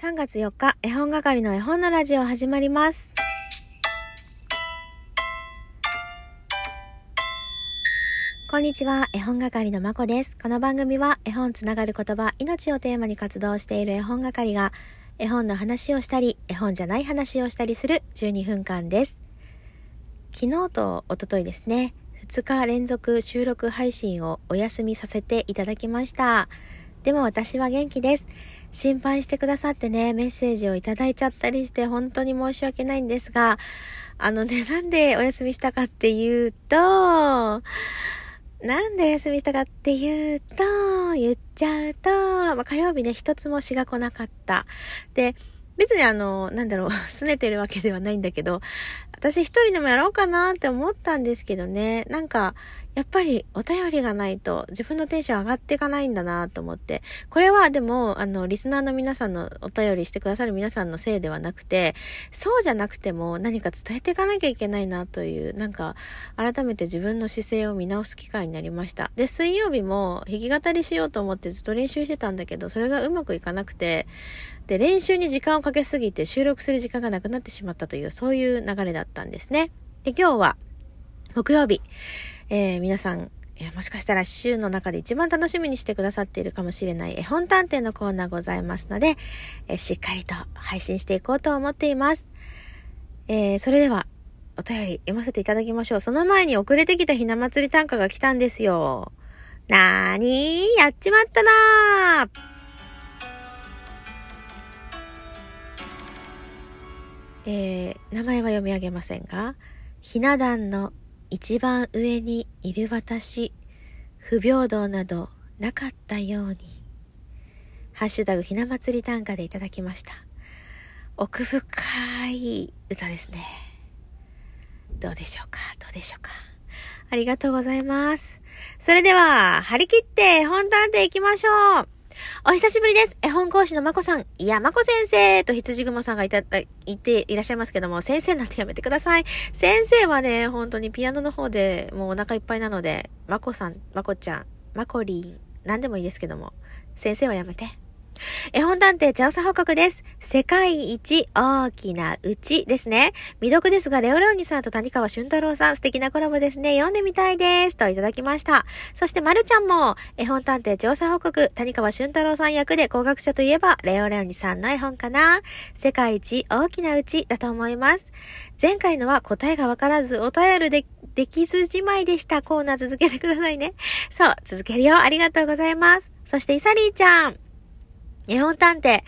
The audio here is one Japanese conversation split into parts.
3月4日、絵本係の絵本のラジオ始まります。こんにちは、絵本係のまこです。この番組は絵本つながる言葉、命をテーマに活動している絵本係が絵本の話をしたり、絵本じゃない話をしたりする12分間です。昨日と一昨日ですね、2日連続収録配信をお休みさせていただきました。でも私は元気です。心配してくださってね、メッセージをいただいちゃったりして本当に申し訳ないんですが、あのね、なんでお休みしたかっていうと、なんでお休みしたかっていうと、言っちゃうと、まあ、火曜日ね、一つも詩が来なかった。で、別にあの、なんだろう、拗ねてるわけではないんだけど、私一人でもやろうかなって思ったんですけどね、なんか、やっぱりお便りがないと自分のテンション上がっていかないんだなと思って。これはでも、あの、リスナーの皆さんのお便りしてくださる皆さんのせいではなくて、そうじゃなくても何か伝えていかなきゃいけないなという、なんか、改めて自分の姿勢を見直す機会になりました。で、水曜日も弾き語りしようと思ってずっと練習してたんだけど、それがうまくいかなくて、で、練習に時間をかけすぎて収録する時間がなくなってしまったという、そういう流れだったたんですね。で、今日は、木曜日、えー皆さん、えもしかしたら週の中で一番楽しみにしてくださっているかもしれない絵本探偵のコーナーございますので、えしっかりと配信していこうと思っています。えーそれでは、お便り読ませていただきましょう。その前に遅れてきたひな祭り短歌が来たんですよ。なーにー？やっちまったなーえー名前は読み上げませんが、ひな壇の一番上にいる私、不平等などなかったように。ハッシュタグひな祭り短歌でいただきました。奥深い歌ですね。どうでしょうか？どうでしょうか？ありがとうございます。それでは、張り切って本探偵行きましょうお久しぶりです。絵本講師のまこさん。いや、まこ先生と羊雲さんがいた、いていらっしゃいますけども、先生なんてやめてください。先生はね、本当にピアノの方でもうお腹いっぱいなので、まこさん、まこちゃん、まこりん、なんでもいいですけども、先生はやめて。絵本探偵調査報告です。世界一大きなうちですね。未読ですが、レオレオニさんと谷川俊太郎さん、素敵なコラボですね。読んでみたいです。といただきました。そして、まるちゃんも、絵本探偵調査報告、谷川俊太郎さん役で工学者といえば、レオレオニさんの絵本かな。世界一大きなうちだと思います。前回のは答えがわからず、お便りで、できずじまいでした。コーナー続けてくださいね。そう、続けるよ。ありがとうございます。そして、イサリーちゃん。絵本探偵。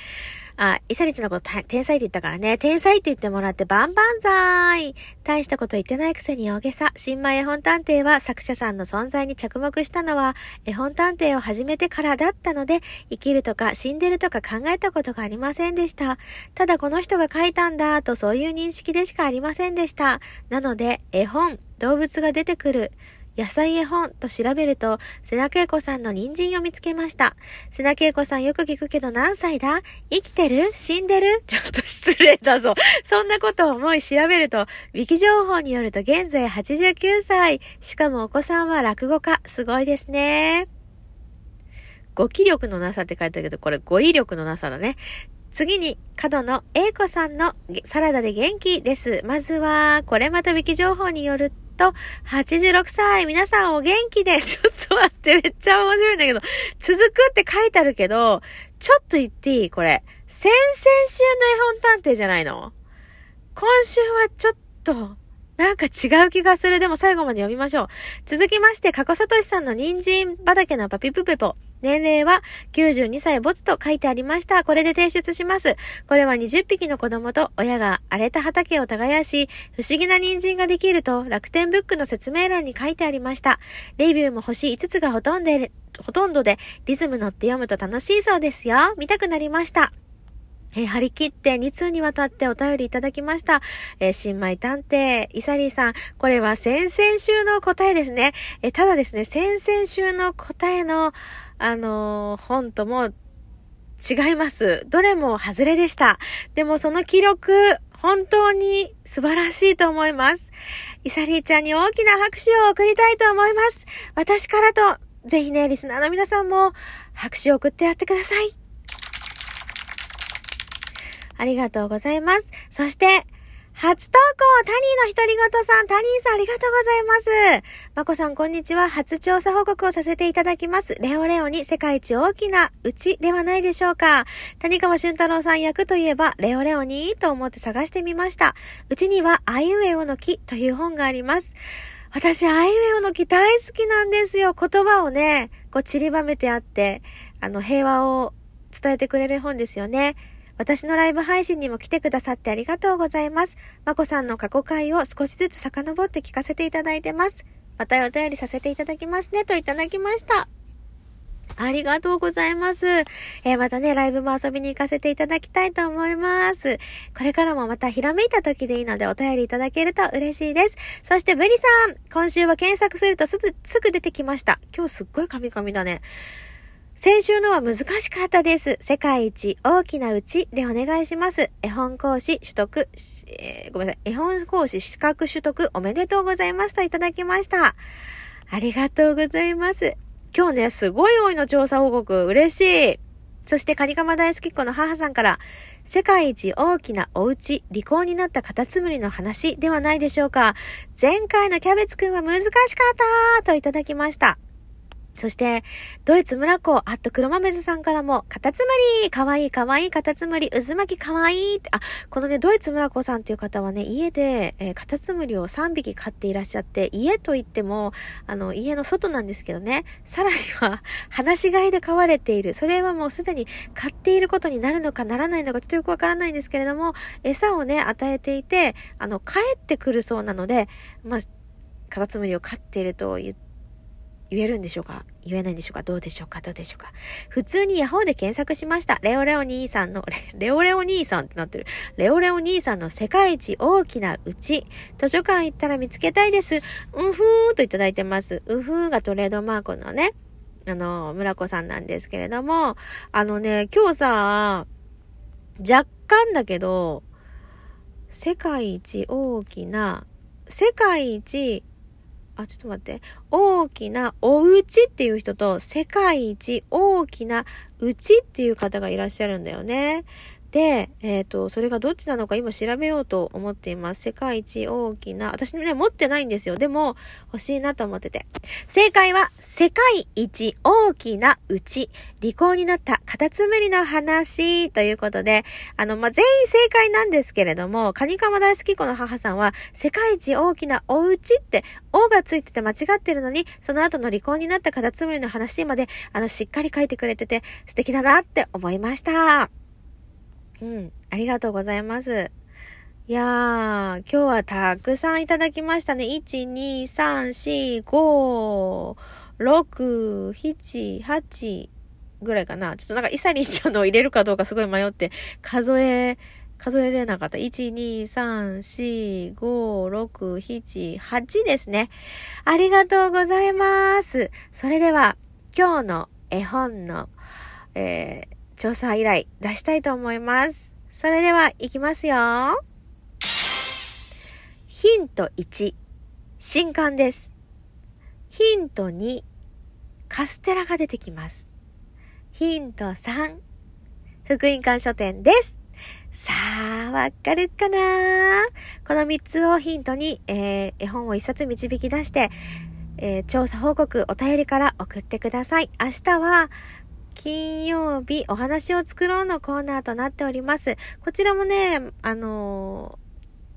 あ、イサリチのこと天才って言ったからね。天才って言ってもらってバンバンザーイ大したこと言ってないくせに大げさ。新米絵本探偵は作者さんの存在に着目したのは絵本探偵を始めてからだったので、生きるとか死んでるとか考えたことがありませんでした。ただこの人が書いたんだとそういう認識でしかありませんでした。なので、絵本、動物が出てくる。野菜絵本と調べると、瀬名恵子さんの人参を見つけました。瀬名恵子さんよく聞くけど何歳だ？生きてる？死んでる？ちょっと失礼だぞ。そんなことを思い調べると、ウィキ情報によると現在89歳。しかもお子さんは落語家。すごいですね。語気力のなさって書いてあるけど、これ語彙力のなさだね。次に、角野英子さんのサラダで元気です。まずは、これまたウィキ情報によると、86歳。皆さんお元気で。ちょっと待って、めっちゃ面白いんだけど、続くって書いてあるけど、ちょっと言っていい？これ。先々週の絵本探偵じゃないの？今週はちょっと、なんか違う気がする。でも最後まで読みましょう。続きまして、かこさとしさんの人参畑のパピプペポ。年齢は92歳没と書いてありました。これで提出します。これは20匹の子供と親が荒れた畑を耕し、不思議な人参ができると楽天ブックの説明欄に書いてありました。レビューも星5つがほとんどで、ほとんどでリズム乗って読むと楽しいそうですよ。見たくなりました。えー張り切って2通にわたってお便りいただきました。えー新米探偵、イサリーさん、これは先々週の答えですね。えーただですね、先々週の答えの、あのー本とも違います。どれも外れでした。でもその記録、本当に素晴らしいと思います。イサリーちゃんに大きな拍手を送りたいと思います。私からと、ぜひね、リスナーの皆さんも拍手を送ってやってください。ありがとうございます。そして、初投稿、タニーの独り言さん、タニーさんありがとうございます。まこさん、こんにちは。初調査報告をさせていただきます。レオレオに世界一大きなうちではないでしょうか。谷川俊太郎さん役といえば、レオレオにと思って探してみました。うちには、アイウェオの木という本があります。私、アイウェオの木大好きなんですよ。言葉をね、こう散りばめてあって、あの、平和を伝えてくれる本ですよね。私のライブ配信にも来てくださってありがとうございます。まこさんの過去回を少しずつ遡って聞かせていただいてます。またお便りさせていただきますね、といただきました。ありがとうございます。えー、またね、ライブも遊びに行かせていただきたいと思います。これからもまたひらめいた時でいいのでお便りいただけると嬉しいです。そしてブリさん、今週は検索するとすぐ、すぐ出てきました。今日すっごいカミカミだね。先週のは難しかったです。世界一大きなうちでお願いします。絵本講師取得、えー、ごめんなさい。絵本講師資格取得おめでとうございますといただきました。ありがとうございます。今日ね、すごい多いの調査報告。嬉しい。そしてカニカマ大好きっ子の母さんから、世界一大きなお家、離婚になったカタツムリの話ではないでしょうか。前回のキャベツくんは難しかったといただきました。そして、ドイツ村子、あっと黒豆ずさんからも、カタツムリかわいいかわいいカタツムリ、渦巻きかわいいあ、このね、ドイツ村子さんっていう方はね、家で、えー、カタツムリを3匹飼っていらっしゃって、家といっても、あの、家の外なんですけどね、さらには、話し飼いで飼われている。それはもうすでに飼っていることになるのかならないのか、ちょっとよくわからないんですけれども、餌をね、与えていて、あの、帰ってくるそうなので、まあ、カタツムリを飼っていると言って、言えるんでしょうか？言えないんでしょうか？どうでしょうか？どうでしょうか？普通にヤホーで検索しました。レオレオ兄さんの、レオレオ兄さんってなってる。レオレオ兄さんの世界一大きなうち。図書館行ったら見つけたいです。うふーといただいてます。うふーがトレードマークのね、あの、村子さんなんですけれども、あのね、今日さ、若干だけど、世界一大きな、世界一あ、ちょっと待って。大きなお家っていう人と世界一大きなうちっていう方がいらっしゃるんだよね。で、えっ、ー、と、それがどっちなのか今調べようと思っています。世界一大きな、私ね、持ってないんですよ。でも、欲しいなと思ってて。正解は、世界一大きなうち、離婚になったカタツムリの話ということで、あの、まあ、全員正解なんですけれども、カニカマ大好き子の母さんは、世界一大きなお家って、O がついてて間違ってるのに、その後の離婚になったカタツムリの話まで、あの、しっかり書いてくれてて、素敵だなって思いました。うん。ありがとうございます。いやー、今日はたくさんいただきましたね。1、2、3、4、5、6、7、8ぐらいかな。ちょっとなんかイサリンちゃんのを入れるかどうかすごい迷って、数え、数えれなかった。1、2、3、4、5、6、7、8ですね。ありがとうございます。それでは、今日の絵本の、えー調査依頼出したいと思います。それでは行きますよ。ヒント1、新刊です。ヒント2、カステラが出てきます。ヒント3、福音館書店です。さあ、わかるかな？この3つをヒントに、えー、絵本を1冊導き出して、えー、調査報告、お便りから送ってください。明日は、金曜日お話を作ろうのコーナーとなっております。こちらもね、あの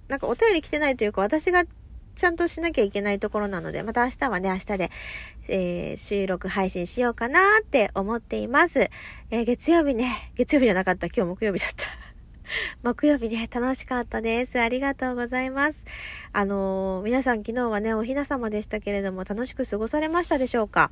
ー、なんかお便り来てないというか私がちゃんとしなきゃいけないところなので、また明日はね、明日で、えー、収録配信しようかなって思っています。えー、月曜日ね、月曜日じゃなかった。今日木曜日だった。木曜日ね、楽しかったです。ありがとうございます。あのー、皆さん昨日はね、おひな様でしたけれども、楽しく過ごされましたでしょうか？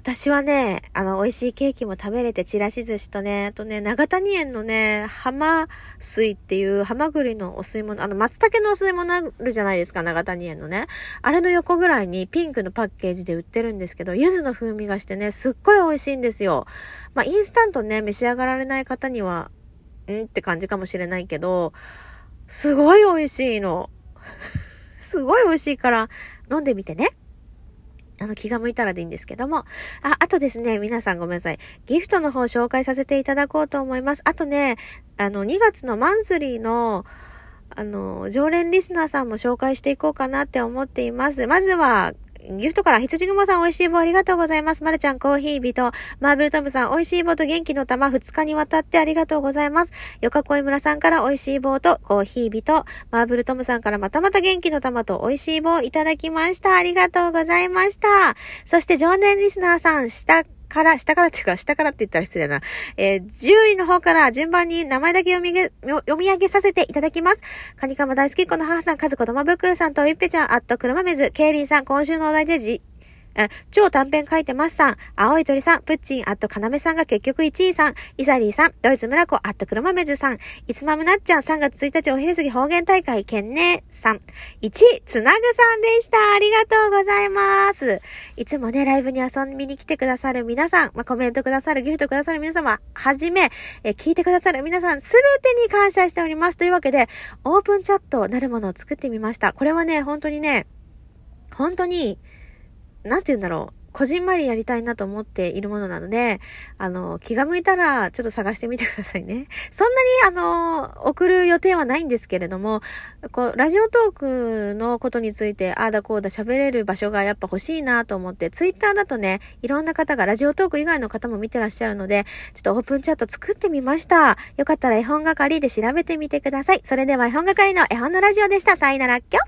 私はね、あの、美味しいケーキも食べれて、ちらし寿司とね、あとね、長谷園のね、浜水っていうハマグリのお吸い物、あの、松茸のお吸い物あるじゃないですか、長谷園のね。あれの横ぐらいにピンクのパッケージで売ってるんですけど、柚子の風味がしてね、すっごい美味しいんですよ。まあ、インスタントね、召し上がられない方には、んって感じかもしれないけど、すごい美味しいの。すごい美味しいから飲んでみてね。あの、気が向いたらでいいんですけども。あ、あとですね、皆さんごめんなさい。ギフトの方紹介させていただこうと思います。あとね、あの、2月のマンスリーの、あの、常連リスナーさんも紹介していこうかなって思っています。まずは、ギフトから羊雲さん美味しい棒ありがとうございます。まるちゃんコーヒー人、マーブルトムさん美味しい棒と元気の玉2日にわたってありがとうございます。よかこい村さんから美味しい棒とコーヒー人、マーブルトムさんからまたまた元気の玉と美味しい棒いただきました。ありがとうございました。そして常年リスナーさん、下から、下からっていうか、下からって言ったら失礼な。えー、10位の方から順番に名前だけ読み上げ、読み上げさせていただきます。カニカマ大好きっ子の母さん、カズコとまぶくーさんといっぺちゃん、あっと車めず、ケイリンさん、今週のお題でじ、超短編書いてますさん、青い鳥さん、プッチン、あとかなめさんが結局1位さん、イサリーさん、ドイツ村子、あと車めずさん、いつまむなっちゃん、3月1日お昼過ぎ方言大会、けんねさん、1位、つなぐさんでした。ありがとうございます。いつもね、ライブに遊びに来てくださる皆さん、まあ、コメントくださる、ギフトくださる皆様、はじめ、え聞いてくださる皆さん、すべてに感謝しております。というわけで、オープンチャットなるものを作ってみました。これはね、本当にね、本当に、なんて言うんだろう。こじんまりやりたいなと思っているものなので、あの、気が向いたらちょっと探してみてくださいね。そんなに、あの、送る予定はないんですけれども、こう、ラジオトークのことについて、ああだこうだ喋れる場所がやっぱ欲しいなと思って、ツイッターだとね、いろんな方が、ラジオトーク以外の方も見てらっしゃるので、ちょっとオープンチャット作ってみました。よかったら絵本係で調べてみてください。それでは絵本係の絵本のラジオでした。さよならっきょ